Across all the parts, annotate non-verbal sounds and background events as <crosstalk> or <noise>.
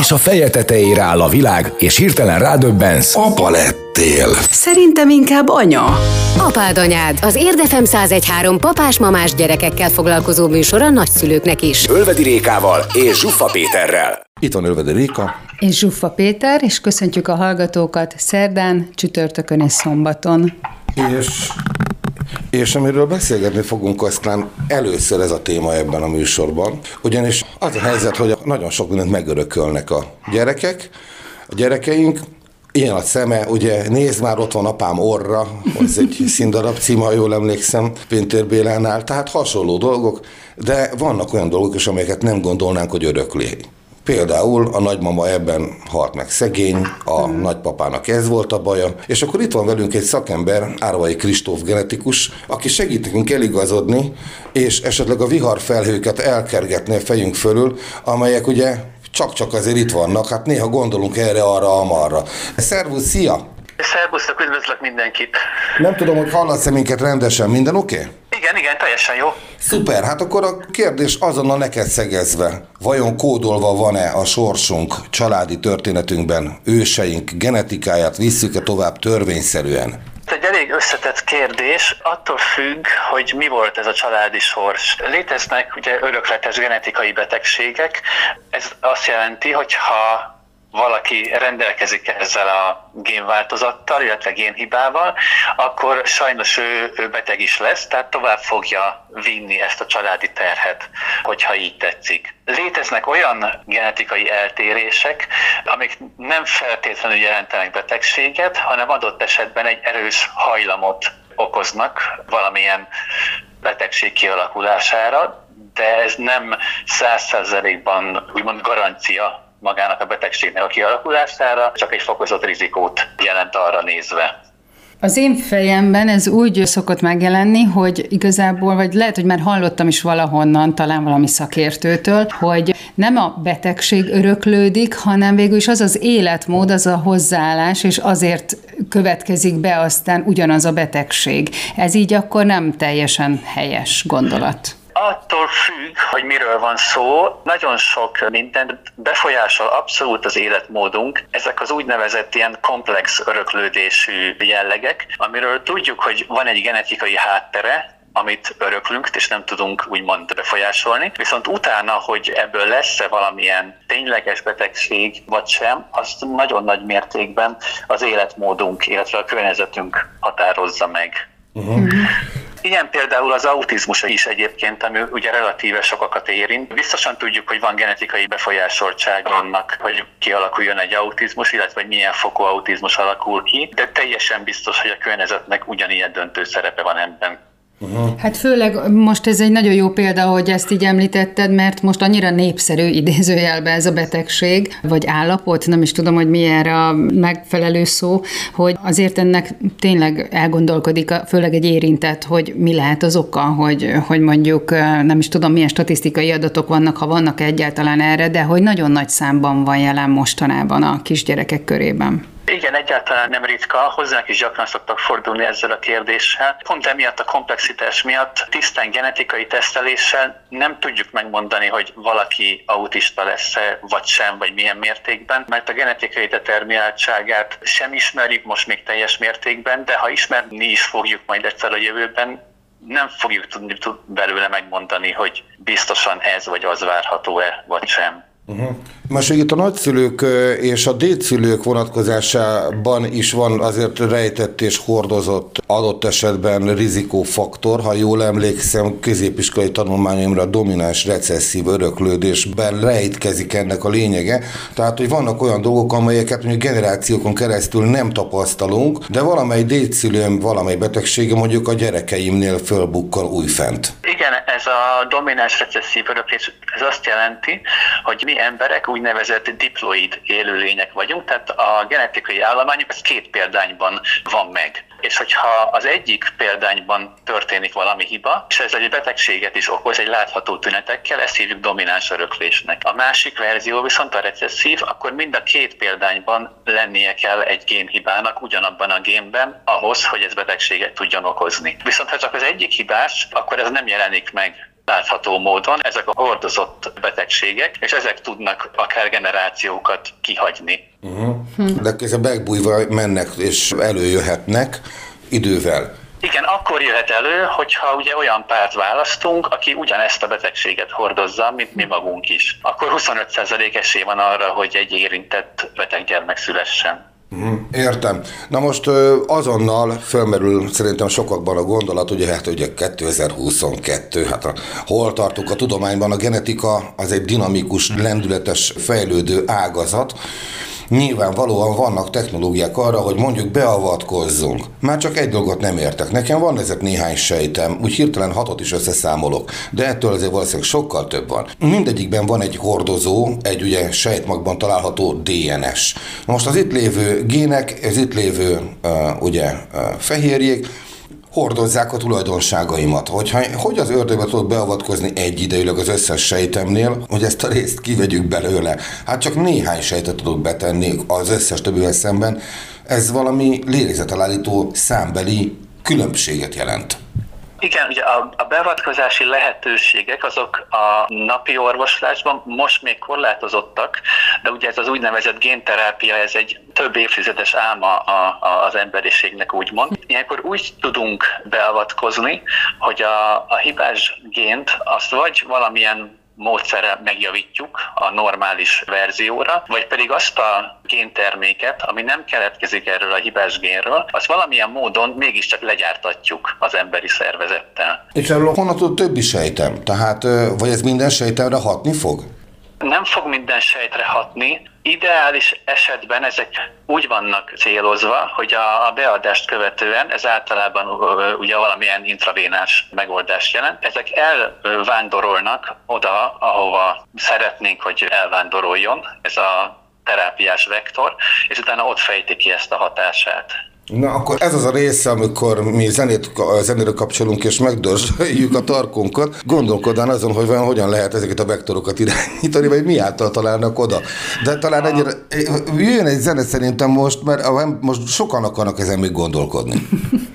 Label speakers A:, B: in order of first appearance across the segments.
A: És a feje tetejére áll a világ, és hirtelen rádöbbensz. Apa lettél.
B: Szerintem inkább anya. Apád anyád, az Érdefem 1013 papás-mamás gyerekekkel foglalkozó műsor a nagyszülőknek is.
A: Ölvedi Rékával és Zsuffa Péterrel.
C: Itt van Ölvedi Réka.
D: És Zsuffa Péter, és köszöntjük a hallgatókat szerdán, csütörtökön és szombaton.
C: És, és amiről beszélgetni fogunk aztán először ez a téma ebben a műsorban, ugyanis az a helyzet, hogy nagyon sok mindent megörökölnek a gyerekek, a gyerekeink, Ilyen a szeme, ugye nézd már, ott van apám orra, az egy színdarab cím, ha jól emlékszem, Pintér Bélánál, tehát hasonló dolgok, de vannak olyan dolgok is, amelyeket nem gondolnánk, hogy örökli. Például a nagymama ebben halt meg szegény, a nagypapának ez volt a baja, és akkor itt van velünk egy szakember, Árvai Kristóf genetikus, aki segít nekünk eligazodni, és esetleg a viharfelhőket elkergetni a fejünk fölül, amelyek ugye csak-csak azért itt vannak, hát néha gondolunk erre, arra, amarra. Szervusz, szia!
E: Szervusztok, üdvözlök mindenkit!
C: Nem tudom, hogy hallasz-e minket rendesen, minden oké? Okay?
E: Igen, igen, teljesen jó.
C: Szuper, hát akkor a kérdés azonnal neked szegezve. Vajon kódolva van-e a sorsunk családi történetünkben, őseink genetikáját visszük-e tovább törvényszerűen?
E: Ez egy elég összetett kérdés, attól függ, hogy mi volt ez a családi sors. Léteznek ugye örökletes genetikai betegségek, ez azt jelenti, hogy ha valaki rendelkezik ezzel a génváltozattal, illetve génhibával, akkor sajnos ő, ő beteg is lesz, tehát tovább fogja vinni ezt a családi terhet, hogyha így tetszik. Léteznek olyan genetikai eltérések, amik nem feltétlenül jelentenek betegséget, hanem adott esetben egy erős hajlamot okoznak valamilyen betegség kialakulására, de ez nem százszerzelékban úgymond garancia magának a betegségnek a kialakulására, csak egy fokozott rizikót jelent arra nézve.
D: Az én fejemben ez úgy szokott megjelenni, hogy igazából, vagy lehet, hogy már hallottam is valahonnan, talán valami szakértőtől, hogy nem a betegség öröklődik, hanem végül is az az életmód, az a hozzáállás, és azért következik be aztán ugyanaz a betegség. Ez így akkor nem teljesen helyes gondolat.
E: Attól függ, hogy miről van szó. Nagyon sok mindent befolyásol abszolút az életmódunk. Ezek az úgynevezett ilyen komplex öröklődésű jellegek, amiről tudjuk, hogy van egy genetikai háttere, amit öröklünk, és nem tudunk úgymond befolyásolni. Viszont utána, hogy ebből lesz-e valamilyen tényleges betegség, vagy sem, azt nagyon nagy mértékben az életmódunk, illetve a környezetünk határozza meg. Uh-huh. Ilyen például az autizmus is egyébként, ami ugye relatíve sokakat érint. Biztosan tudjuk, hogy van genetikai befolyásoltság annak, hogy kialakuljon egy autizmus, illetve hogy milyen fokú autizmus alakul ki, de teljesen biztos, hogy a környezetnek ugyanilyen döntő szerepe van ebben.
D: Uh-huh. Hát főleg most ez egy nagyon jó példa, hogy ezt így említetted, mert most annyira népszerű idézőjelbe ez a betegség, vagy állapot, nem is tudom, hogy mi erre a megfelelő szó, hogy azért ennek tényleg elgondolkodik, főleg egy érintett, hogy mi lehet az oka, hogy, hogy mondjuk nem is tudom, milyen statisztikai adatok vannak, ha vannak egyáltalán erre, de hogy nagyon nagy számban van jelen mostanában a kisgyerekek körében.
E: Igen, egyáltalán nem ritka, hozzánk is gyakran szoktak fordulni ezzel a kérdéssel. Pont emiatt a komplexitás miatt tisztán genetikai teszteléssel nem tudjuk megmondani, hogy valaki autista lesz-e, vagy sem, vagy milyen mértékben, mert a genetikai determináltságát sem ismerjük most még teljes mértékben, de ha ismerni is fogjuk majd egyszer a jövőben, nem fogjuk tudni belőle megmondani, hogy biztosan ez vagy az várható-e, vagy sem.
C: Uh-huh. Most itt a nagyszülők és a dédszülők vonatkozásában is van azért rejtett és hordozott adott esetben rizikófaktor. Ha jól emlékszem, középiskolai tanulmányomra a domináns recesszív öröklődésben rejtkezik ennek a lényege. Tehát, hogy vannak olyan dolgok, amelyeket mondjuk generációkon keresztül nem tapasztalunk, de valamely dédszülőm, valamely betegsége mondjuk a gyerekeimnél fölbukkal újfent.
E: Igen, ez a domináns recesszív öröklés, ez azt jelenti, hogy mi emberek úgynevezett diploid élőlények vagyunk, tehát a genetikai állományunk ez két példányban van meg. és hogyha az egyik példányban történik valami hiba, és ez egy betegséget is okoz egy látható tünetekkel, ezt hívjuk domináns öröklésnek. A másik verzió viszont a recesszív, akkor mind a két példányban lennie kell egy génhibának ugyanabban a génben, ahhoz, hogy ez betegséget tudjon okozni. Viszont ha csak az egyik hibás, akkor ez nem jelenik meg látható módon. Ezek a hordozott betegségek, és ezek tudnak akár generációkat kihagyni.
C: Uh-huh. De ezek megbújva mennek és előjöhetnek idővel.
E: Igen, akkor jöhet elő, hogyha ugye olyan párt választunk, aki ugyanezt a betegséget hordozza, mint mi magunk is. Akkor 25% esély van arra, hogy egy érintett beteg gyermek szülessen.
C: Mhm, értem. Na most azonnal fölmerül szerintem sokakban a gondolat, ugye hát ugye 2022, hát a, hol tartunk a tudományban, a genetika az egy dinamikus, lendületes, fejlődő ágazat, Nyilvánvalóan vannak technológiák arra, hogy mondjuk beavatkozzunk. Már csak egy dolgot nem értek. Nekem van ezek néhány sejtem, úgy hirtelen hatot is összeszámolok, de ettől azért valószínűleg sokkal több van. Mindegyikben van egy hordozó, egy ugye sejtmagban található DNS. Most az itt lévő gének, az itt lévő uh, ugye uh, fehérjék, hordozzák a tulajdonságaimat. Hogyha, hogy az ördögbe tudok beavatkozni egyidejűleg az összes sejtemnél, hogy ezt a részt kivegyük belőle. Hát csak néhány sejtet tudok betenni az összes többivel szemben. Ez valami lélegzetelállító számbeli különbséget jelent.
E: Igen, ugye a, a beavatkozási lehetőségek azok a napi orvoslásban most még korlátozottak, de ugye ez az úgynevezett génterápia, ez egy több évtizedes álma a, a, az emberiségnek úgymond. Ilyenkor úgy tudunk beavatkozni, hogy a, a hibás gént azt vagy valamilyen módszere megjavítjuk a normális verzióra, vagy pedig azt a génterméket, ami nem keletkezik erről a hibás génről, azt valamilyen módon mégiscsak legyártatjuk az emberi szervezettel.
C: És erről honnan tud többi sejtem? Tehát, vagy ez minden sejtemre hatni fog?
E: Nem fog minden sejtre hatni. Ideális esetben ezek úgy vannak célozva, hogy a, a beadást követően, ez általában ugye valamilyen intravénás megoldást jelent, ezek elvándorolnak oda, ahova szeretnénk, hogy elvándoroljon ez a terápiás vektor, és utána ott fejti ki ezt a hatását.
C: Na akkor ez az a része, amikor mi zenét, zenére kapcsolunk és megdörzsöljük a tarkunkat, gondolkodán azon, hogy vajon hogyan lehet ezeket a vektorokat irányítani, vagy mi által találnak oda. De talán egyre, jöjjön egy zene szerintem most, mert most sokan akarnak ezen még gondolkodni. <laughs>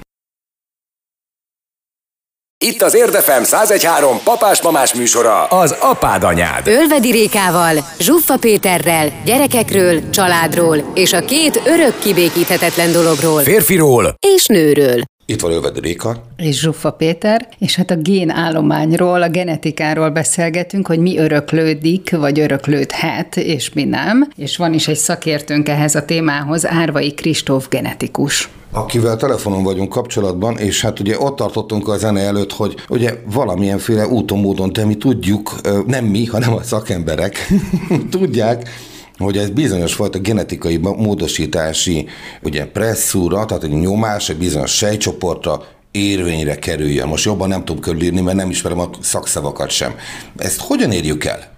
A: Itt az Érdefem 1013 papás-mamás műsora, az apád anyád.
B: Ölvedi Rékával, Zsuffa Péterrel, gyerekekről, családról és a két örök kibékíthetetlen dologról.
A: Férfiról
B: és nőről.
C: Itt van Ölvedi Réka.
D: És Zsuffa Péter, és hát a génállományról, a genetikáról beszélgetünk, hogy mi öröklődik, vagy öröklődhet, és mi nem. És van is egy szakértőnk ehhez a témához, Árvai Kristóf genetikus
C: akivel telefonon vagyunk kapcsolatban, és hát ugye ott tartottunk a zene előtt, hogy ugye valamilyenféle úton, módon, de mi tudjuk, nem mi, hanem a szakemberek <laughs> tudják, hogy ez bizonyos fajta genetikai módosítási ugye presszúra, tehát egy nyomás egy bizonyos sejtcsoportra érvényre kerüljön. Most jobban nem tudom körülírni, mert nem ismerem a szakszavakat sem. Ezt hogyan érjük el?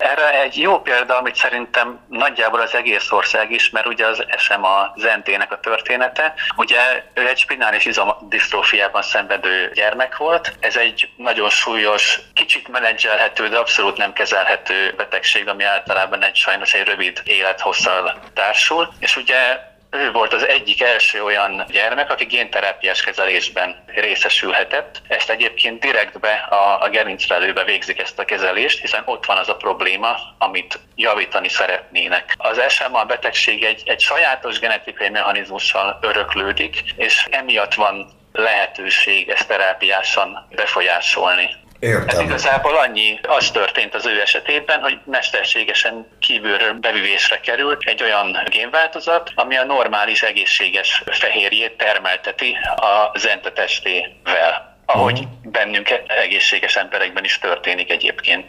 E: Erre egy jó példa, amit szerintem nagyjából az egész ország ismer, ugye az SM a zentének a története. Ugye ő egy spinális izomdisztrófiában szenvedő gyermek volt. Ez egy nagyon súlyos, kicsit menedzselhető, de abszolút nem kezelhető betegség, ami általában egy sajnos egy rövid élethosszal társul. És ugye ő volt az egyik első olyan gyermek, aki génterápiás kezelésben részesülhetett. Ezt egyébként direktbe a, a gerincvelőbe végzik ezt a kezelést, hiszen ott van az a probléma, amit javítani szeretnének. Az SMA betegség egy, egy sajátos genetikai mechanizmussal öröklődik, és emiatt van lehetőség ezt terápiásan befolyásolni.
C: Értem.
E: Ez igazából annyi, az történt az ő esetében, hogy mesterségesen kívülről bevívésre került egy olyan génváltozat, ami a normális egészséges fehérjét termelteti a zente testével ahogy bennünk egészséges emberekben is történik egyébként.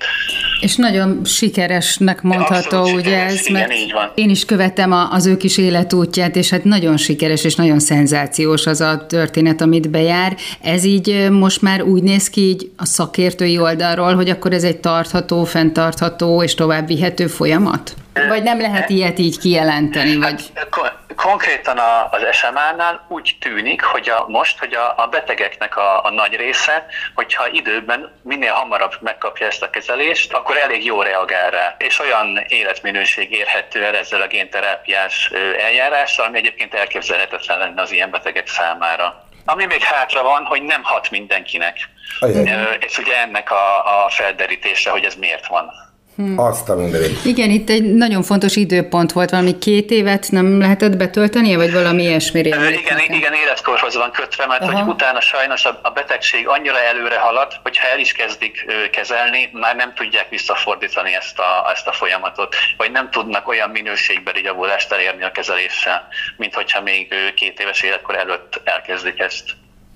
D: És nagyon sikeresnek mondható, Abszolút ugye sikeres, ez,
E: igen, így van.
D: én is követem az ő kis életútját, és hát nagyon sikeres és nagyon szenzációs az a történet, amit bejár. Ez így most már úgy néz ki így a szakértői oldalról, hogy akkor ez egy tartható, fenntartható és tovább vihető folyamat? Vagy nem lehet ilyet így kijelenteni? Vagy...
E: Hát, Konkrétan a, az SMA-nál úgy tűnik, hogy a, most, hogy a, a betegeknek a, a nagy része, hogyha időben minél hamarabb megkapja ezt a kezelést, akkor elég jó reagál rá. És olyan életminőség érhető el ezzel a génterápiás eljárással, ami egyébként elképzelhetetlen lenne az ilyen betegek számára. Ami még hátra van, hogy nem hat mindenkinek. Ajaj. És ugye ennek a, a felderítése, hogy ez miért van.
C: Hmm. Azt a mindenit.
D: Igen, itt egy nagyon fontos időpont volt, valami két évet nem lehetett betölteni, vagy valami ilyesmire?
E: Igen, igen, életkorhoz van kötve, mert hogy utána sajnos a, a betegség annyira előre halad, hogy ha el is kezdik kezelni, már nem tudják visszafordítani ezt a, ezt a folyamatot, vagy nem tudnak olyan minőségbeli javulást elérni a kezeléssel, mint hogyha még két éves életkor előtt elkezdik ezt.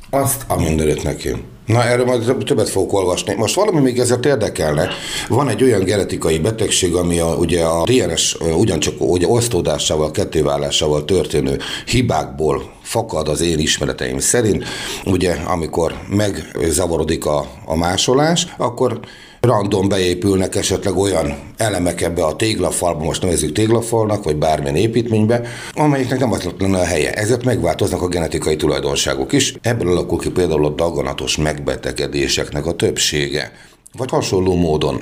C: Azt a mindenit neki. Na, erről majd többet fogok olvasni. Most valami még ezért érdekelne. Van egy olyan genetikai betegség, ami a, ugye a DNS ugyancsak ugye osztódásával, kettéválásával történő hibákból fakad az én ismereteim szerint. Ugye, amikor megzavarodik a, a másolás, akkor random beépülnek esetleg olyan elemek ebbe a téglafalba, most nevezzük téglafalnak, vagy bármilyen építménybe, amelyiknek nem az lenne a helye. Ezért megváltoznak a genetikai tulajdonságok is. Ebből alakul ki például a daganatos megbetegedéseknek a többsége. Vagy hasonló módon.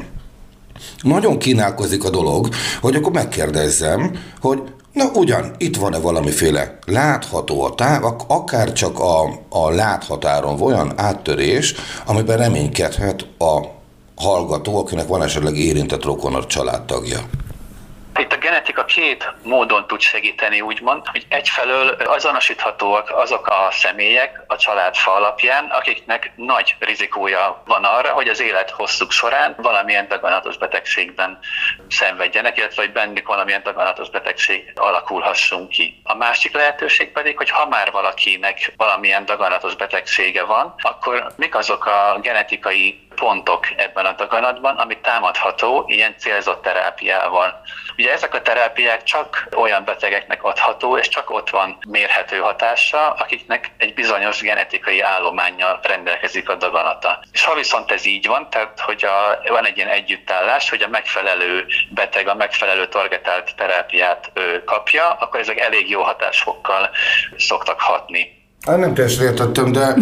C: Nagyon kínálkozik a dolog, hogy akkor megkérdezzem, hogy Na ugyan, itt van-e valamiféle látható a táv, akár csak a, a láthatáron olyan áttörés, amiben reménykedhet a hallgató, akinek van esetleg érintett rokon a családtagja?
E: Itt a genetika két módon tud segíteni, úgymond, hogy egyfelől azonosíthatóak azok a személyek a családfa alapján, akiknek nagy rizikója van arra, hogy az élet hosszuk során valamilyen daganatos betegségben szenvedjenek, illetve hogy bennük valamilyen daganatos betegség alakulhasson ki. A másik lehetőség pedig, hogy ha már valakinek valamilyen daganatos betegsége van, akkor mik azok a genetikai pontok ebben a daganatban, ami támadható ilyen célzott terápiával. Ugye ezek a terápiák csak olyan betegeknek adható, és csak ott van mérhető hatása, akiknek egy bizonyos genetikai állományjal rendelkezik a daganata. És ha viszont ez így van, tehát hogy a, van egy ilyen együttállás, hogy a megfelelő beteg a megfelelő targetált terápiát ő, kapja, akkor ezek elég jó hatásfokkal szoktak hatni.
C: Hát nem teljesen értettem, de... <laughs>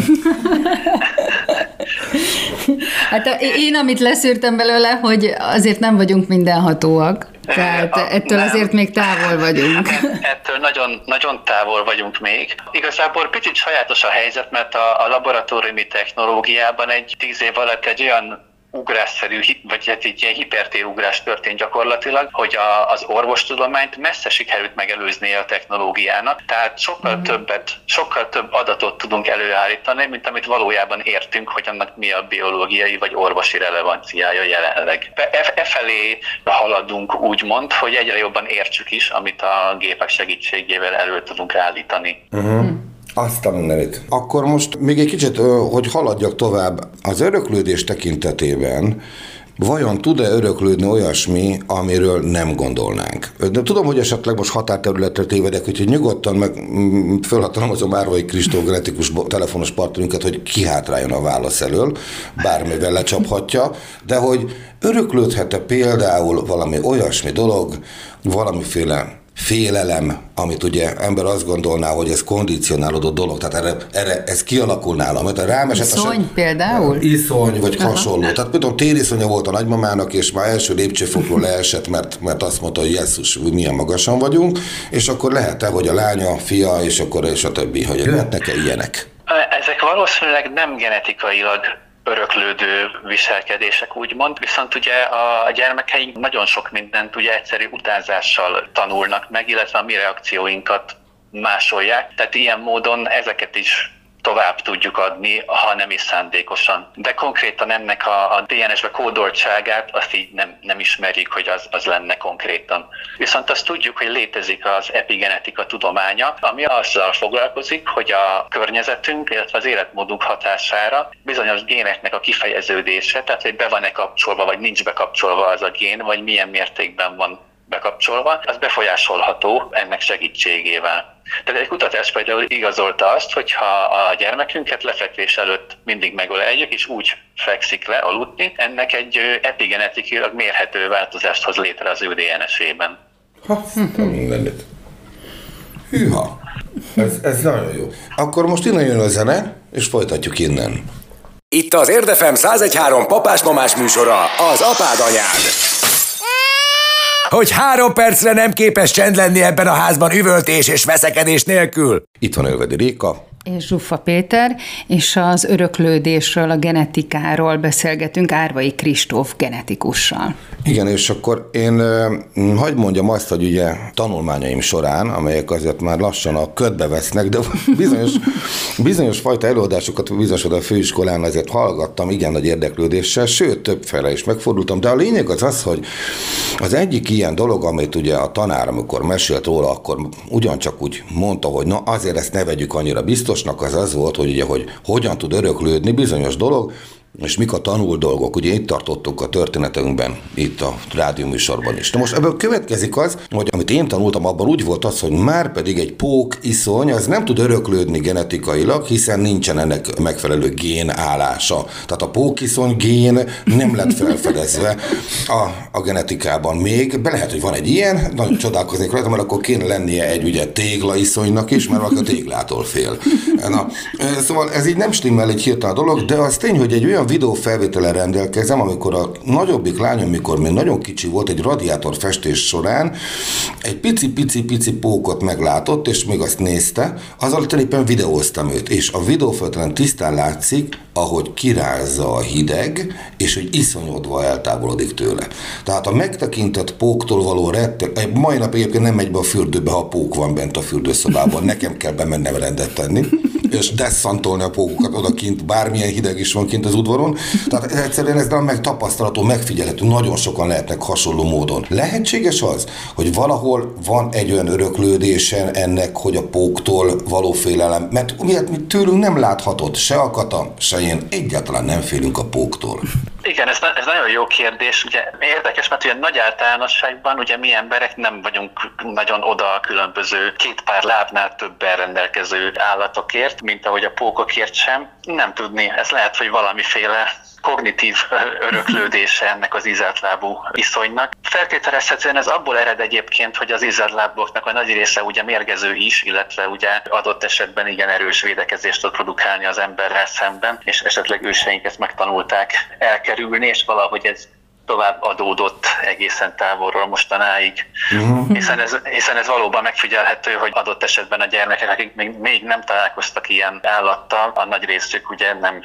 D: hát a, én, amit leszűrtem belőle, hogy azért nem vagyunk mindenhatóak. Tehát a, ettől nem. azért még távol vagyunk.
E: Ettől nagyon, nagyon távol vagyunk még. Igazából picit sajátos a helyzet, mert a, a laboratóriumi technológiában egy tíz év alatt egy olyan ugrásszerű, vagy hát egy ilyen hipertérugrás történt gyakorlatilag, hogy a, az orvostudományt messze sikerült megelőzni a technológiának, tehát sokkal mm. többet, sokkal több adatot tudunk előállítani, mint amit valójában értünk, hogy annak mi a biológiai vagy orvosi relevanciája jelenleg. E, e felé haladunk úgymond, hogy egyre jobban értsük is, amit a gépek segítségével elő tudunk állítani.
C: Uh-huh. Azt a mindenit. Akkor most még egy kicsit, hogy haladjak tovább, az öröklődés tekintetében vajon tud-e öröklődni olyasmi, amiről nem gondolnánk? De tudom, hogy esetleg most határterületre tévedek, úgyhogy nyugodtan meg mm, fölhatalmazom Árvai Kristó genetikus telefonos partnerünket, hogy kihátráljon a válasz elől, bármivel lecsaphatja, de hogy öröklődhet-e például valami olyasmi dolog, valamiféle félelem, amit ugye ember azt gondolná, hogy ez kondicionálódott dolog, tehát erre, erre ez kialakul nálam. Mert rám
D: esetleg, iszony eset, például?
C: Iszony, vagy Aha. hasonló. Tehát például tériszonya volt a nagymamának, és már első lépcsőfokról <laughs> leesett, mert, mert azt mondta, hogy jesszus, milyen magasan vagyunk, és akkor lehet-e, hogy a lánya, fia, és akkor és a többi, hogy lehetnek-e ilyenek?
E: Ezek valószínűleg nem genetikailag öröklődő viselkedések, úgymond. Viszont ugye a gyermekeink nagyon sok mindent ugye egyszerű utázással tanulnak meg, illetve a mi reakcióinkat másolják. Tehát ilyen módon ezeket is tovább tudjuk adni, ha nem is szándékosan. De konkrétan ennek a, a DNS-be kódoltságát azt így nem, nem ismerjük, hogy az, az lenne konkrétan. Viszont azt tudjuk, hogy létezik az epigenetika tudománya, ami azzal foglalkozik, hogy a környezetünk, illetve az életmódunk hatására bizonyos géneknek a kifejeződése, tehát hogy be van-e kapcsolva, vagy nincs bekapcsolva az a gén, vagy milyen mértékben van bekapcsolva, az befolyásolható ennek segítségével. Tehát egy kutatás például igazolta azt, hogy ha a gyermekünket lefekvés előtt mindig megöleljük, és úgy fekszik le aludni, ennek egy epigenetikailag mérhető változást hoz létre az ő DNS-ében.
C: Ha, mindenit. Hűha! Ez, ez nagyon jó. Akkor most innen jön a zene, és folytatjuk innen.
A: Itt az Érdefem 1013 papás-mamás műsora, az apád anyád. Hogy három percre nem képes csend lenni ebben a házban üvöltés és veszekedés nélkül.
C: Itt van Ölvedi Réka,
D: és Zsuffa Péter, és az öröklődésről, a genetikáról beszélgetünk Árvai Kristóf genetikussal.
C: Igen, és akkor én hagyd mondjam azt, hogy ugye tanulmányaim során, amelyek azért már lassan a ködbe vesznek, de <laughs> bizonyos, bizonyos fajta előadásokat bizonyos a főiskolán azért hallgattam igen nagy érdeklődéssel, sőt többfele is megfordultam, de a lényeg az az, hogy az egyik ilyen dolog, amit ugye a tanár, amikor mesélt róla, akkor ugyancsak úgy mondta, hogy na azért ezt ne vegyük annyira biztosnak, az az volt, hogy ugye, hogy hogyan tud öröklődni bizonyos dolog, és mik a tanul dolgok, ugye itt tartottunk a történetünkben, itt a rádióműsorban is. Na most ebből következik az, hogy amit én tanultam, abban úgy volt az, hogy már pedig egy pók iszony, az nem tud öröklődni genetikailag, hiszen nincsen ennek megfelelő gén állása. Tehát a pók iszony gén nem lett felfedezve a, a genetikában még. Be lehet, hogy van egy ilyen, nagyon csodálkoznék rajta, mert akkor kéne lennie egy ugye iszonynak is, mert a téglától fél. Na, szóval ez így nem stimmel egy hirtelen dolog, de az tény, hogy egy olyan olyan videófelvétele rendelkezem, amikor a nagyobbik lányom, mikor még nagyon kicsi volt, egy radiátor festés során egy pici-pici-pici pókot meglátott, és még azt nézte, az alatt éppen videóztam őt, és a videófelvételen tisztán látszik, ahogy kirázza a hideg, és hogy iszonyodva eltávolodik tőle. Tehát a megtekintett póktól való rette, mai nap egyébként nem megy be a fürdőbe, ha pók van bent a fürdőszobában, nekem kell bemennem rendet tenni és desszantolni a pókokat odakint, bármilyen hideg is van kint az udvaron. Tehát egyszerűen ez nem megtapasztalható, megfigyelhető, nagyon sokan lehetnek hasonló módon. Lehetséges az, hogy valahol van egy olyan öröklődésen ennek, hogy a póktól való félelem, mert miért mi tőlünk nem láthatod, se a kata, se én, egyáltalán nem félünk a póktól.
E: Igen, ez, ez nagyon jó kérdés. Ugye érdekes, mert ugye nagy általánosságban ugye mi emberek nem vagyunk nagyon oda a különböző két pár lábnál többen rendelkező állatokért, mint ahogy a pókokért sem. Nem tudni, ez lehet, hogy valamiféle kognitív <laughs> öröklődése ennek az izátlábú iszonynak. Feltételezhetően ez abból ered egyébként, hogy az izátláboknak a nagy része ugye mérgező is, illetve ugye adott esetben igen erős védekezést tud produkálni az emberrel szemben, és esetleg őseink ezt megtanulták elkerülni, és valahogy ez tovább adódott egészen távolról mostanáig. Uh-huh. Hiszen, ez, hiszen ez valóban megfigyelhető, hogy adott esetben a gyermekek, akik még, még nem találkoztak ilyen állattal, a nagy részük ugye nem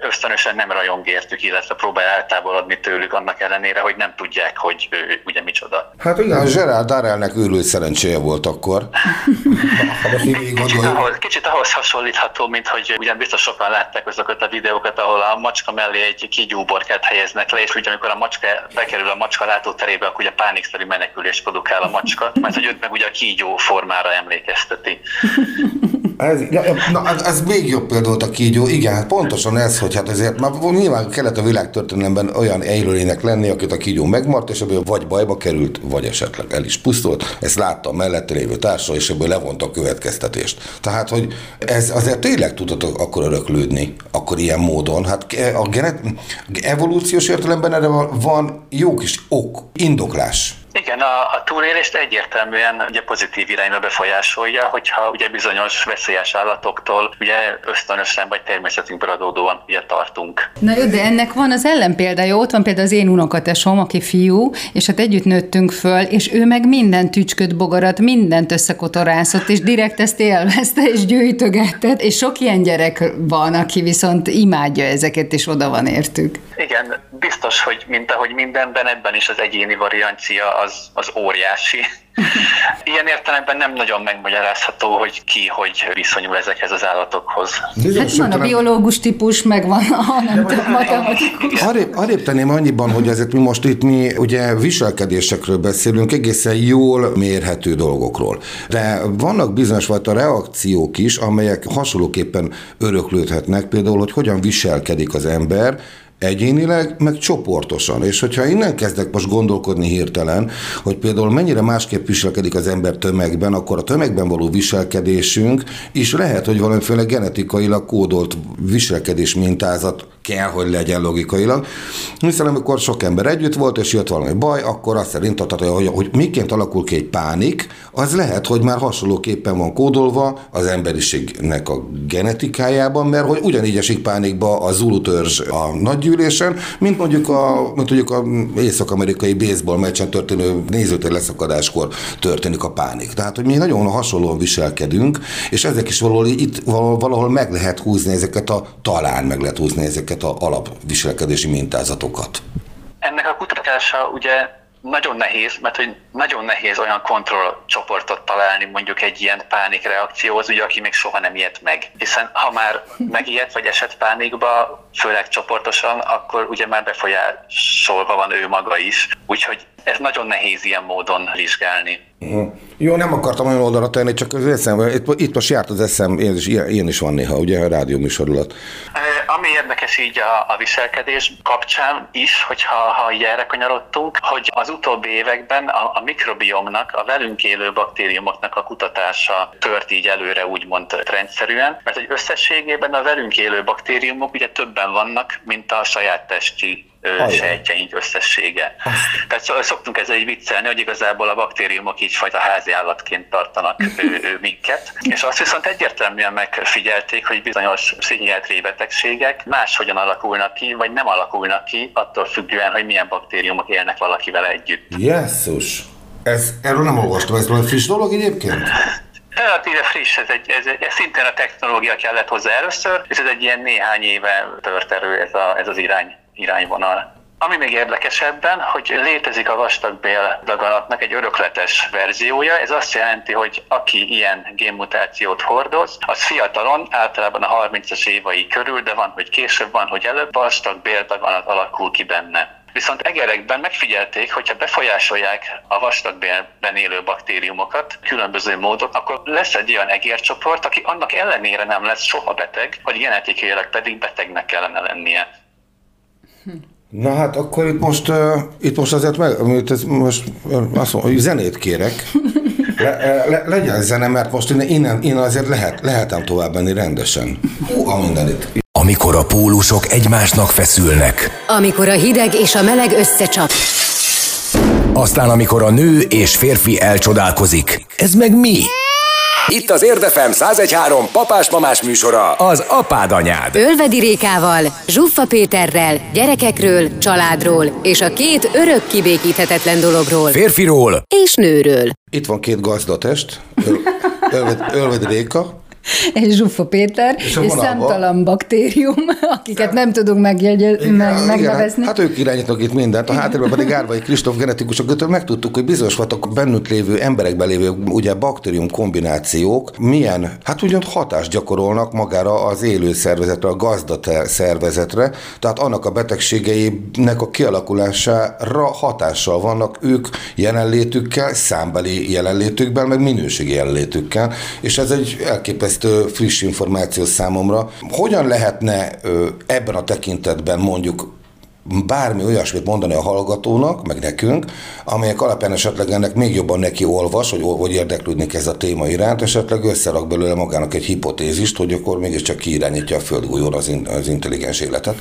E: ösztönösen nem rajong értük, illetve próbál eltávolodni tőlük annak ellenére, hogy nem tudják, hogy ő ugye micsoda.
C: Hát igen, Gerard Darrellnek őrült szerencséje volt akkor.
E: kicsit, ahhoz, kicsit ahhoz hasonlítható, mint hogy ugyan biztos sokan látták azokat a videókat, ahol a macska mellé egy kígyóborkát helyeznek le, és ugye amikor a macska bekerül a macska látóterébe, akkor ugye pánikszerű menekülés produkál a macska, mert hogy őt meg ugye a kígyó formára emlékezteti. <laughs>
C: Ez, na, ez, még jobb példa volt a kígyó, igen, hát pontosan ez, hogy hát ezért már nyilván kellett a világtörténelemben olyan élőlének lenni, akit a kígyó megmart, és ebből vagy bajba került, vagy esetleg el is pusztult. Ezt látta a mellette lévő társa, és ebből levonta a következtetést. Tehát, hogy ez azért tényleg tudott akkor öröklődni, akkor ilyen módon. Hát a genet, evolúciós értelemben erre van jó kis ok, indoklás.
E: Igen, a, a túlélést egyértelműen ugye pozitív irányba befolyásolja, hogyha ugye bizonyos veszélyes állatoktól ugye ösztönösen vagy természetünkből adódóan ugye tartunk.
D: Na jó, de ennek van az ellenpéldája, ott van például az én unokatesom, aki fiú, és hát együtt nőttünk föl, és ő meg minden tücsköt, bogarat, mindent összekotorászott, és direkt ezt élvezte, és gyűjtögette, és sok ilyen gyerek van, aki viszont imádja ezeket, és oda van értük.
E: Igen, biztos, hogy mint ahogy mindenben, ebben is az egyéni variancia az, az óriási. <laughs> Ilyen értelemben nem nagyon megmagyarázható, hogy ki hogy viszonyul ezekhez az állatokhoz.
D: hát van a biológus típus, meg van <laughs> a nem tudom, matematikus.
C: Arrébb, arrébb tenném annyiban, hogy ezért mi most itt mi ugye viselkedésekről beszélünk, egészen jól mérhető dolgokról. De vannak bizonyos fajta reakciók is, amelyek hasonlóképpen öröklődhetnek, például, hogy hogyan viselkedik az ember, egyénileg, meg csoportosan. És hogyha innen kezdek most gondolkodni hirtelen, hogy például mennyire másképp viselkedik az ember tömegben, akkor a tömegben való viselkedésünk is lehet, hogy valamiféle genetikailag kódolt viselkedés mintázat kell, hogy legyen logikailag. Hiszen amikor sok ember együtt volt, és jött valami baj, akkor azt szerint adhatja, hogy, hogy miként alakul ki egy pánik, az lehet, hogy már hasonlóképpen van kódolva az emberiségnek a genetikájában, mert hogy ugyanígy esik pánikba a Zulu törzs a nagygyűlésen, mint mondjuk a, mint mondjuk a észak-amerikai baseball meccsen történő nézőtér leszakadáskor történik a pánik. Tehát, hogy mi nagyon hasonlóan viselkedünk, és ezek is valahol itt valahol meg lehet húzni ezeket a, talán meg lehet húzni ezeket a alapviselkedési mintázatokat.
E: Ennek a kutatása ugye nagyon nehéz, mert hogy nagyon nehéz olyan kontrollcsoportot találni mondjuk egy ilyen pánikreakcióhoz, ugye, aki még soha nem ilyet meg. Hiszen ha már <laughs> megijedt vagy esett pánikba, főleg csoportosan, akkor ugye már befolyásolva van ő maga is. Úgyhogy ez nagyon nehéz ilyen módon vizsgálni.
C: Uh-huh. Jó, nem akartam olyan oldalra tenni, csak az eszem, itt, itt most járt az eszem, én is, ilyen is van néha, ugye a rádió műsorolat.
E: Ami érdekes így a, a viselkedés kapcsán is, hogyha ha így erre kanyarodtunk, hogy az utóbbi években a, a mikrobiomnak, a velünk élő baktériumoknak a kutatása tört így előre úgymond rendszerűen, mert egy összességében a velünk élő baktériumok ugye többen vannak, mint a saját testi sejtjeink összessége. Azt. Tehát szoktunk ezzel így viccelni, hogy igazából a baktériumok így fajta házi állatként tartanak ő, ő <laughs> minket. És azt viszont egyértelműen megfigyelték, hogy bizonyos pszichiátriai betegségek máshogyan alakulnak ki, vagy nem alakulnak ki, attól függően, hogy milyen baktériumok élnek valakivel együtt.
C: Jesszus! Ez, erről nem olvastam, ez valami friss dolog egyébként?
E: Relatíve friss, ez, egy, ez, ez szintén a technológia kellett hozzá először, és ez egy ilyen néhány éve tört elő ez, a, ez az irány irányvonal. Ami még érdekesebben, hogy létezik a vastagbél daganatnak egy örökletes verziója. Ez azt jelenti, hogy aki ilyen génmutációt hordoz, az fiatalon, általában a 30-as évei körül, de van, hogy később van, hogy előbb vastagbél daganat alakul ki benne. Viszont egerekben megfigyelték, hogyha befolyásolják a vastagbélben élő baktériumokat különböző módon, akkor lesz egy olyan egércsoport, aki annak ellenére nem lesz soha beteg, hogy genetikailag pedig betegnek kellene lennie.
C: Na hát akkor itt most, uh, itt most azért meg, ez most uh, azt mondom, hogy zenét kérek. Le, le, legyen zene, mert most innen, innen, innen azért lehet, lehetem tovább menni rendesen. Hú, a mindenit.
A: Amikor a pólusok egymásnak feszülnek.
B: Amikor a hideg és a meleg összecsap.
A: Aztán amikor a nő és férfi elcsodálkozik. Ez meg mi? Itt az Érdefem 1013 papás-mamás műsora, az apád anyád.
B: Ölvedi Rékával, Zsuffa Péterrel, gyerekekről, családról és a két örök kibékíthetetlen dologról.
A: Férfiról
B: és nőről.
C: Itt van két gazdatest, Ölvedi Réka, <laughs>
D: és Zsuffa Péter, és, és számtalan baktérium, <laughs> akiket nem tudunk megjegye, meg, megnevezni.
C: Hát ők irányítanak itt mindent, a háttérben pedig Árvai Kristóf genetikusok, megtudtuk, hogy bizonyos voltak bennük lévő emberekben lévő ugye baktérium kombinációk milyen, hát ugyan hatást gyakorolnak magára az élő szervezetre, a gazda szervezetre, tehát annak a betegségeinek a kialakulására hatással vannak ők jelenlétükkel, számbeli jelenlétükben, meg minőségi jelenlétükkel, és ez egy elképesztő elképesztő friss információ számomra. Hogyan lehetne ebben a tekintetben mondjuk bármi olyasmit mondani a hallgatónak, meg nekünk, amelyek alapján esetleg ennek még jobban neki olvas, hogy, hogy érdeklődni ez a téma iránt, esetleg összerak belőle magának egy hipotézist, hogy akkor mégiscsak kiirányítja a földgolyón az, in, az intelligens életet.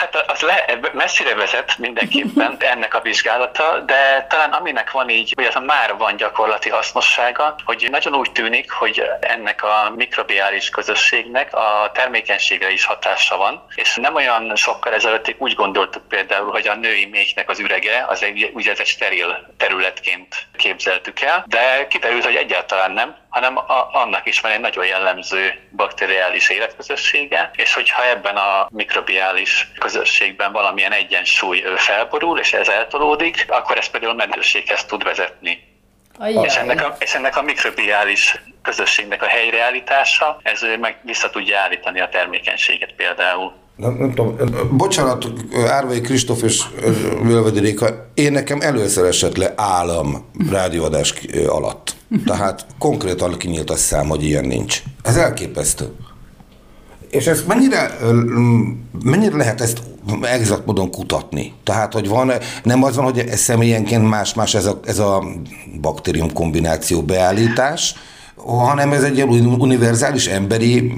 E: Hát az le, messzire vezet mindenképpen ennek a vizsgálata, de talán aminek van így, hogy az már van gyakorlati hasznossága, hogy nagyon úgy tűnik, hogy ennek a mikrobiális közösségnek a termékenységre is hatása van, és nem olyan sokkal ezelőtt úgy gondoltuk például, hogy a női méhnek az ürege az egy, ugye ez egy steril területként képzeltük el, de kiderült, hogy egyáltalán nem, hanem a, annak is van egy nagyon jellemző bakteriális életközössége, és hogyha ebben a mikrobiális közösségben valamilyen egyensúly felborul, és ez eltolódik, akkor ez például meddőséghez tud vezetni. És ennek, a, és ennek a mikrobiális közösségnek a helyreállítása, ez meg vissza tudja állítani a termékenységet például.
C: Nem, nem tudom, bocsánat, Árvai Kristóf és Völvedi Réka, én nekem először esett le állam rádióadás alatt. Tehát konkrétan kinyílt a szám, hogy ilyen nincs. Ez elképesztő. És ezt mennyire, mennyire lehet ezt exakt módon kutatni? Tehát, hogy van, nem az van, hogy ez személyenként más-más ez a, ez a baktérium kombináció beállítás, hanem ez egy univerzális emberi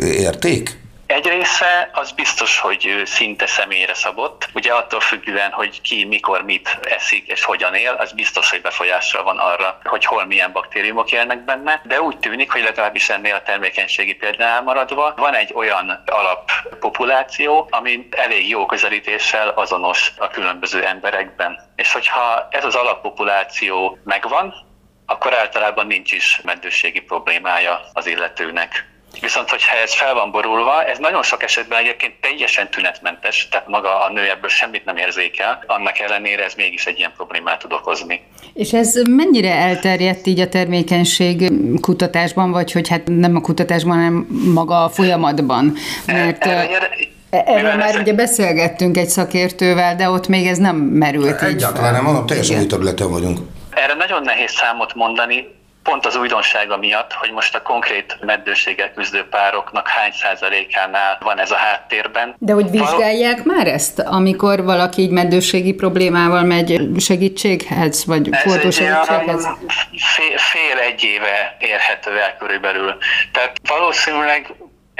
C: érték?
E: Egy része az biztos, hogy szinte személyre szabott. Ugye attól függően, hogy ki mikor mit eszik és hogyan él, az biztos, hogy befolyással van arra, hogy hol milyen baktériumok élnek benne. De úgy tűnik, hogy legalábbis ennél a termékenységi példánál maradva van egy olyan alappopuláció, ami elég jó közelítéssel azonos a különböző emberekben. És hogyha ez az alappopuláció megvan, akkor általában nincs is meddőségi problémája az illetőnek. Viszont, hogyha ez fel van borulva, ez nagyon sok esetben egyébként teljesen tünetmentes, tehát maga a nő ebből semmit nem érzékel, annak ellenére ez mégis egy ilyen problémát tud okozni.
D: És ez mennyire elterjedt így a termékenység kutatásban, vagy hogy hát nem a kutatásban, hanem maga a folyamatban?
E: Mert erre,
D: Erről már ugye beszélgettünk egy szakértővel, de ott még ez nem merült.
C: Egyáltalán nem, mondom, teljesen új területen vagyunk.
E: Erre nagyon nehéz számot mondani, pont az újdonsága miatt, hogy most a konkrét meddőséggel küzdő pároknak hány százalékánál van ez a háttérben.
D: De hogy vizsgálják már ezt, amikor valaki így meddőségi problémával megy segítséghez, vagy segítséghez?
E: Fél, fél egy éve érhető el körülbelül. Tehát valószínűleg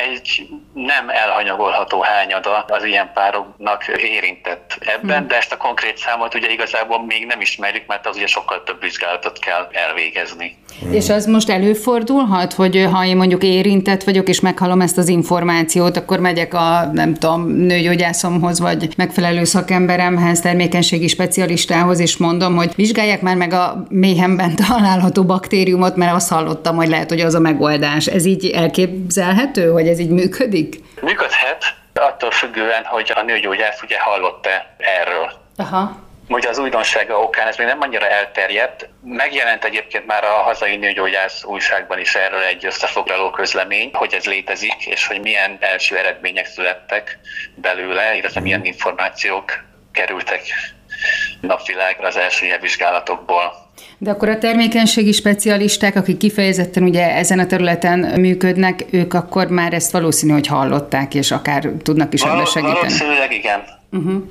E: egy nem elhanyagolható hányada az ilyen pároknak érintett ebben, de ezt a konkrét számot ugye igazából még nem ismerjük, mert az ugye sokkal több vizsgálatot kell elvégezni.
D: Hmm. És az most előfordulhat, hogy ha én mondjuk érintett vagyok, és meghallom ezt az információt, akkor megyek a, nem tudom, nőgyógyászomhoz, vagy megfelelő szakemberemhez, termékenységi specialistához, és mondom, hogy vizsgálják már meg a méhemben található baktériumot, mert azt hallottam, hogy lehet, hogy az a megoldás. Ez így elképzelhető, hogy ez így működik?
E: Működhet, attól függően, hogy a nőgyógyász ugye hallott-e erről.
D: Aha.
E: Ugye az újdonsága okán ez még nem annyira elterjedt. Megjelent egyébként már a hazai nőgyógyász újságban is erről egy összefoglaló közlemény, hogy ez létezik, és hogy milyen első eredmények születtek belőle, illetve milyen információk kerültek napvilágra az első ilyen vizsgálatokból.
D: De akkor a termékenységi specialisták, akik kifejezetten ugye ezen a területen működnek, ők akkor már ezt valószínű, hogy hallották, és akár tudnak is ebbe segíteni.
E: Valószínűleg igen. Uh-huh.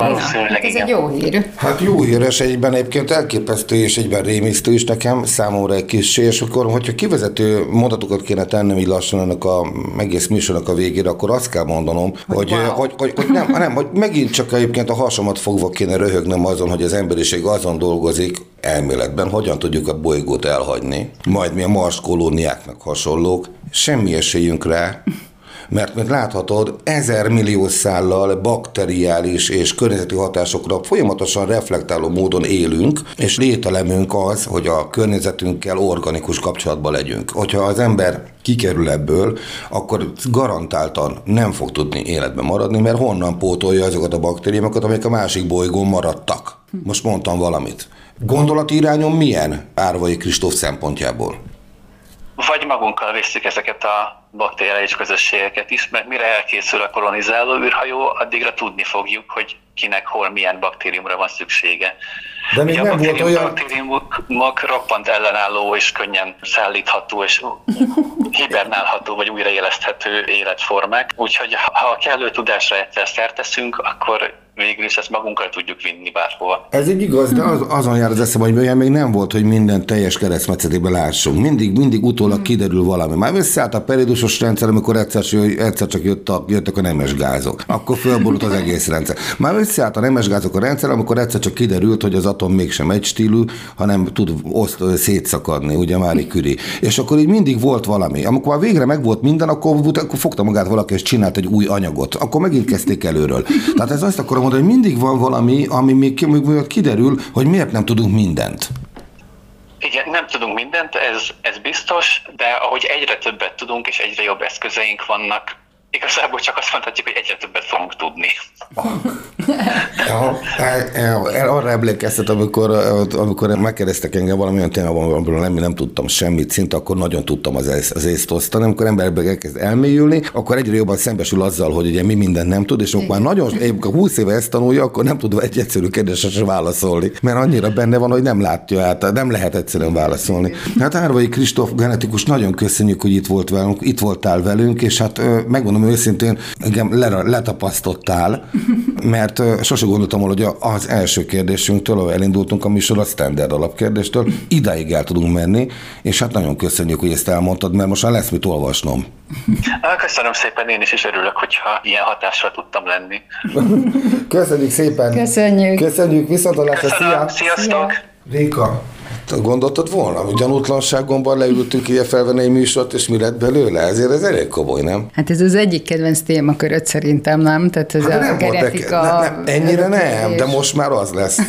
E: Valószínűleg hát
D: ez egy jó hír.
C: Hát jó híres egyben egyébként elképesztő és egyben rémisztő is nekem, számomra egy kis és akkor, hogyha kivezető mondatokat kéne tennem így lassan ennek a egész műsornak a végére, akkor azt kell mondanom, hogy, hogy, wow. hogy, hogy, hogy nem, nem, hogy megint csak egyébként a hasomat fogva kéne röhögnem azon, hogy az emberiség azon dolgozik, elméletben, hogyan tudjuk a bolygót elhagyni, majd mi a Mars kolóniáknak hasonlók, semmi esélyünk rá, mert mint láthatod, ezer millió szállal bakteriális és környezeti hatásokra folyamatosan reflektáló módon élünk, és lételemünk az, hogy a környezetünkkel organikus kapcsolatban legyünk. Hogyha az ember kikerül ebből, akkor garantáltan nem fog tudni életben maradni, mert honnan pótolja azokat a baktériumokat, amelyek a másik bolygón maradtak. Most mondtam valamit. Gondolati irányom milyen Árvai Kristóf szempontjából?
E: vagy magunkkal visszük ezeket a bakteriális közösségeket is, mert mire elkészül a kolonizáló űrhajó, addigra tudni fogjuk, hogy kinek hol milyen baktériumra van szüksége.
C: De még nem volt olyan...
E: baktériumok roppant ellenálló és könnyen szállítható és <laughs> hibernálható vagy újraéleszthető életformák. Úgyhogy ha a kellő tudásra egyszer szerteszünk, akkor végül is ezt magunkkal tudjuk vinni bárhova.
C: Ez így igaz, de az, azon jár az eszem, hogy olyan még nem volt, hogy minden teljes keresztmetszetében lássunk. Mindig, mindig utólag kiderül valami. Már összeállt a periódusos rendszer, amikor egyszer, egyszer csak jött a, jöttek a nemes gázok. Akkor fölborult az egész rendszer. Már összeállt a nemes gázok a rendszer, amikor egyszer csak kiderült, hogy az atom mégsem egy stílű, hanem tud oszt, szétszakadni, ugye Mári Küri. És akkor így mindig volt valami. Amikor már végre megvolt minden, akkor, akkor fogta magát valaki és csinált egy új anyagot. Akkor megint kezdték előről. Tehát ez azt akarom mondani, hogy mindig van valami, ami még, még kiderül, hogy miért nem tudunk mindent.
E: Igen, nem tudunk mindent, ez, ez biztos, de ahogy egyre többet tudunk, és egyre jobb eszközeink vannak, Igazából csak azt mondhatjuk, hogy egyre többet fogunk tudni.
C: Ja, arra emlékeztet, amikor, amikor megkérdeztek engem valamilyen témában, amiről nem, nem tudtam semmit, szinte akkor nagyon tudtam az, ész, az észt osztani. Amikor emberbe elkezd elmélyülni, akkor egyre jobban szembesül azzal, hogy ugye mi mindent nem tud, és akkor már nagyon, amikor 20 éve ezt tanulja, akkor nem tud egy egyszerű kérdésre sem válaszolni, mert annyira benne van, hogy nem látja át, nem lehet egyszerűen válaszolni. Hát Árvai Kristóf genetikus, nagyon köszönjük, hogy itt volt velünk, itt voltál velünk, és hát megmondom, megmondom őszintén, engem letapasztottál, mert mert sose gondoltam volna, hogy az első kérdésünktől, ahol elindultunk a műsor, a standard alapkérdéstől, idáig el tudunk menni, és hát nagyon köszönjük, hogy ezt elmondtad, mert most már lesz mit olvasnom.
E: Köszönöm szépen, én is is örülök, hogyha ilyen hatásra tudtam lenni.
C: Köszönjük szépen!
D: Köszönjük!
C: Köszönjük, viszontlátásra,
E: Köszönöm,
C: szia!
E: sziasztok!
C: Réka, gondoltad volna, hogy gyanútlanságomban leültünk ilyen felvenni egy műsort, és mi lett belőle? Ezért ez elég komoly, nem?
D: Hát ez az egyik kedvenc témaköröd szerintem, nem? Tehát ez
C: Hát
D: a
C: nem volt
D: genetika...
C: neki- ne, ne, ennyire nem, de most már az lesz. <laughs>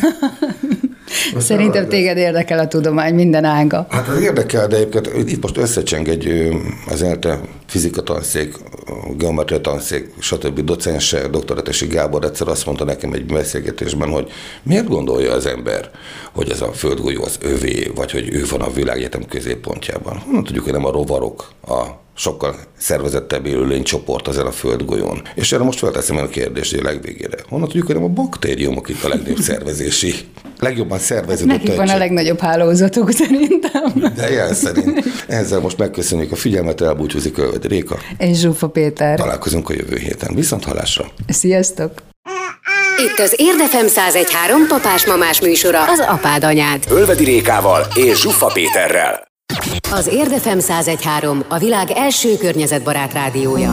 D: Szerintem téged érdekel a tudomány minden ága.
C: Hát az érdekel, de egyébként itt most összecseng egy az ELTE fizika tanszék, geometria tanszék, stb. docense, doktoratesi Gábor egyszer azt mondta nekem egy beszélgetésben, hogy miért gondolja az ember, hogy ez a földgolyó az övé, vagy hogy ő van a világegyetem középpontjában. Honnan tudjuk, hogy nem a rovarok, a sokkal szervezettebb élőlény csoport ezen a földgolyón. És erre most felteszem el a kérdést a legvégére. Honnan tudjuk, hogy nem a baktériumok itt a legnagyobb <laughs> szervezési, legjobban szerveződött
D: Nekik van a legnagyobb hálózatuk szerintem.
C: De jel szerint. Ezzel most megköszönjük a figyelmet, elbúcsúzik Ölvedi Réka.
D: És Zsufa Péter.
C: Találkozunk a jövő héten. Viszont hallásra!
D: Sziasztok!
B: Itt az Érdefem 1013 papás-mamás műsora, az apád anyád.
A: Ölvedi Rékával és Zsuffa Péterrel.
B: Az Érdefem 1013 a világ első környezetbarát rádiója.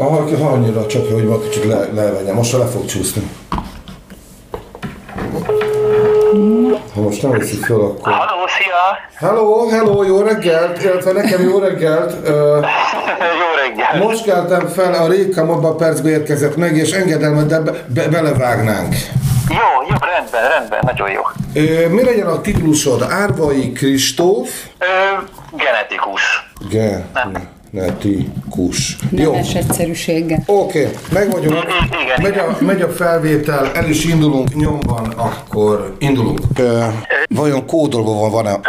C: Ah, ha annyira csapja, hogy ma kicsit le, levegyem. Most le fog csúszni. Ha most nem veszik föl, akkor...
E: Halló, szia!
C: Hello, hello, jó reggelt, illetve nekem jó reggelt. <laughs>
E: Jó reggel!
C: most keltem fel, a Réka abban a percbe érkezett meg, és engedelmeddel be, be, belevágnánk.
E: Jó, jó, rendben, rendben, nagyon jó.
C: Ö, mi legyen a titulusod? Árvai Kristóf?
E: Ö, genetikus.
C: Genetikus. Jó.
D: Nemes egyszerűséggel.
C: Oké, okay, meg vagyunk.
E: Igen,
C: Megy a, megy a felvétel, el is indulunk nyomban, akkor indulunk. Ö, vajon kódolva van, van-e?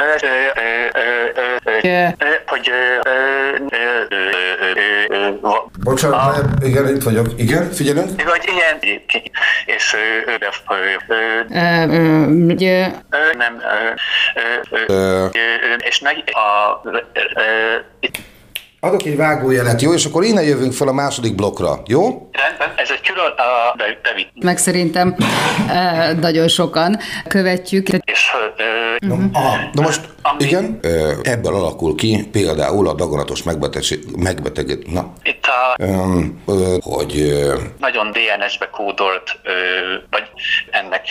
E: Hogy
C: Bocsánat, ne, igen, itt vagyok. Igen, figyelünk.
E: vagy ilyen, és nem, és meg a,
C: adok egy vágójelet, jó? És akkor innen jövünk fel a második blokkra, jó?
E: rendben, ez egy külön a David,
D: meg szerintem ö, nagyon sokan követjük.
E: és ö, ö,
C: Aha, na most,
E: Ami-
C: igen, ebből alakul ki például a daganatos megbetegség, na,
E: itt a
C: ö, hogy
E: nagyon DNS-be kódolt, vagy ennek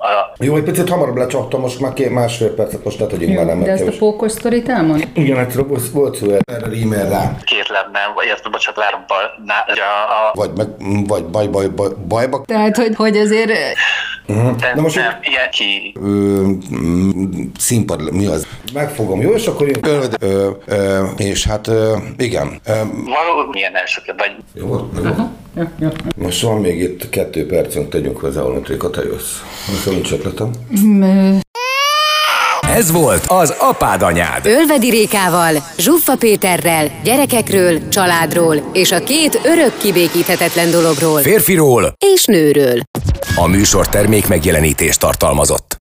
E: a
C: jó, egy picit hamarabb lecsaptam, most már két másfél percet, most ne tegyünk már nem
D: De ezt a
C: kevés.
D: pókos sztorit elmond?
C: Igen, egyszer volt volt szó erre rímel rá.
E: két lebben, vagy ezt bocsánat, lábbal, a, a,
C: Vagy, meg, vagy baj, baj, baj, bajba.
D: Tehát, hogy, hogy azért
E: de
C: Na most
E: nem, ilyen ki,
C: Ö, mm, színpad, mi az? Megfogom, jó? És akkor én ölved, ö, ö, és hát ö, igen. Ö,
E: való milyen elsőket, vagy
C: jó, jó. <laughs> Most van még itt kettő percünk, tegyünk hozzá valamit, Réka, te jössz. Most nincs ötletem.
A: Ez volt az apád anyád.
B: Ölvedi Rékával, Zsuffa Péterrel, gyerekekről, családról és a két örök kibékíthetetlen dologról
A: Férfiról
B: és nőről.
A: a műsor termék megjelenítést tartalmazott.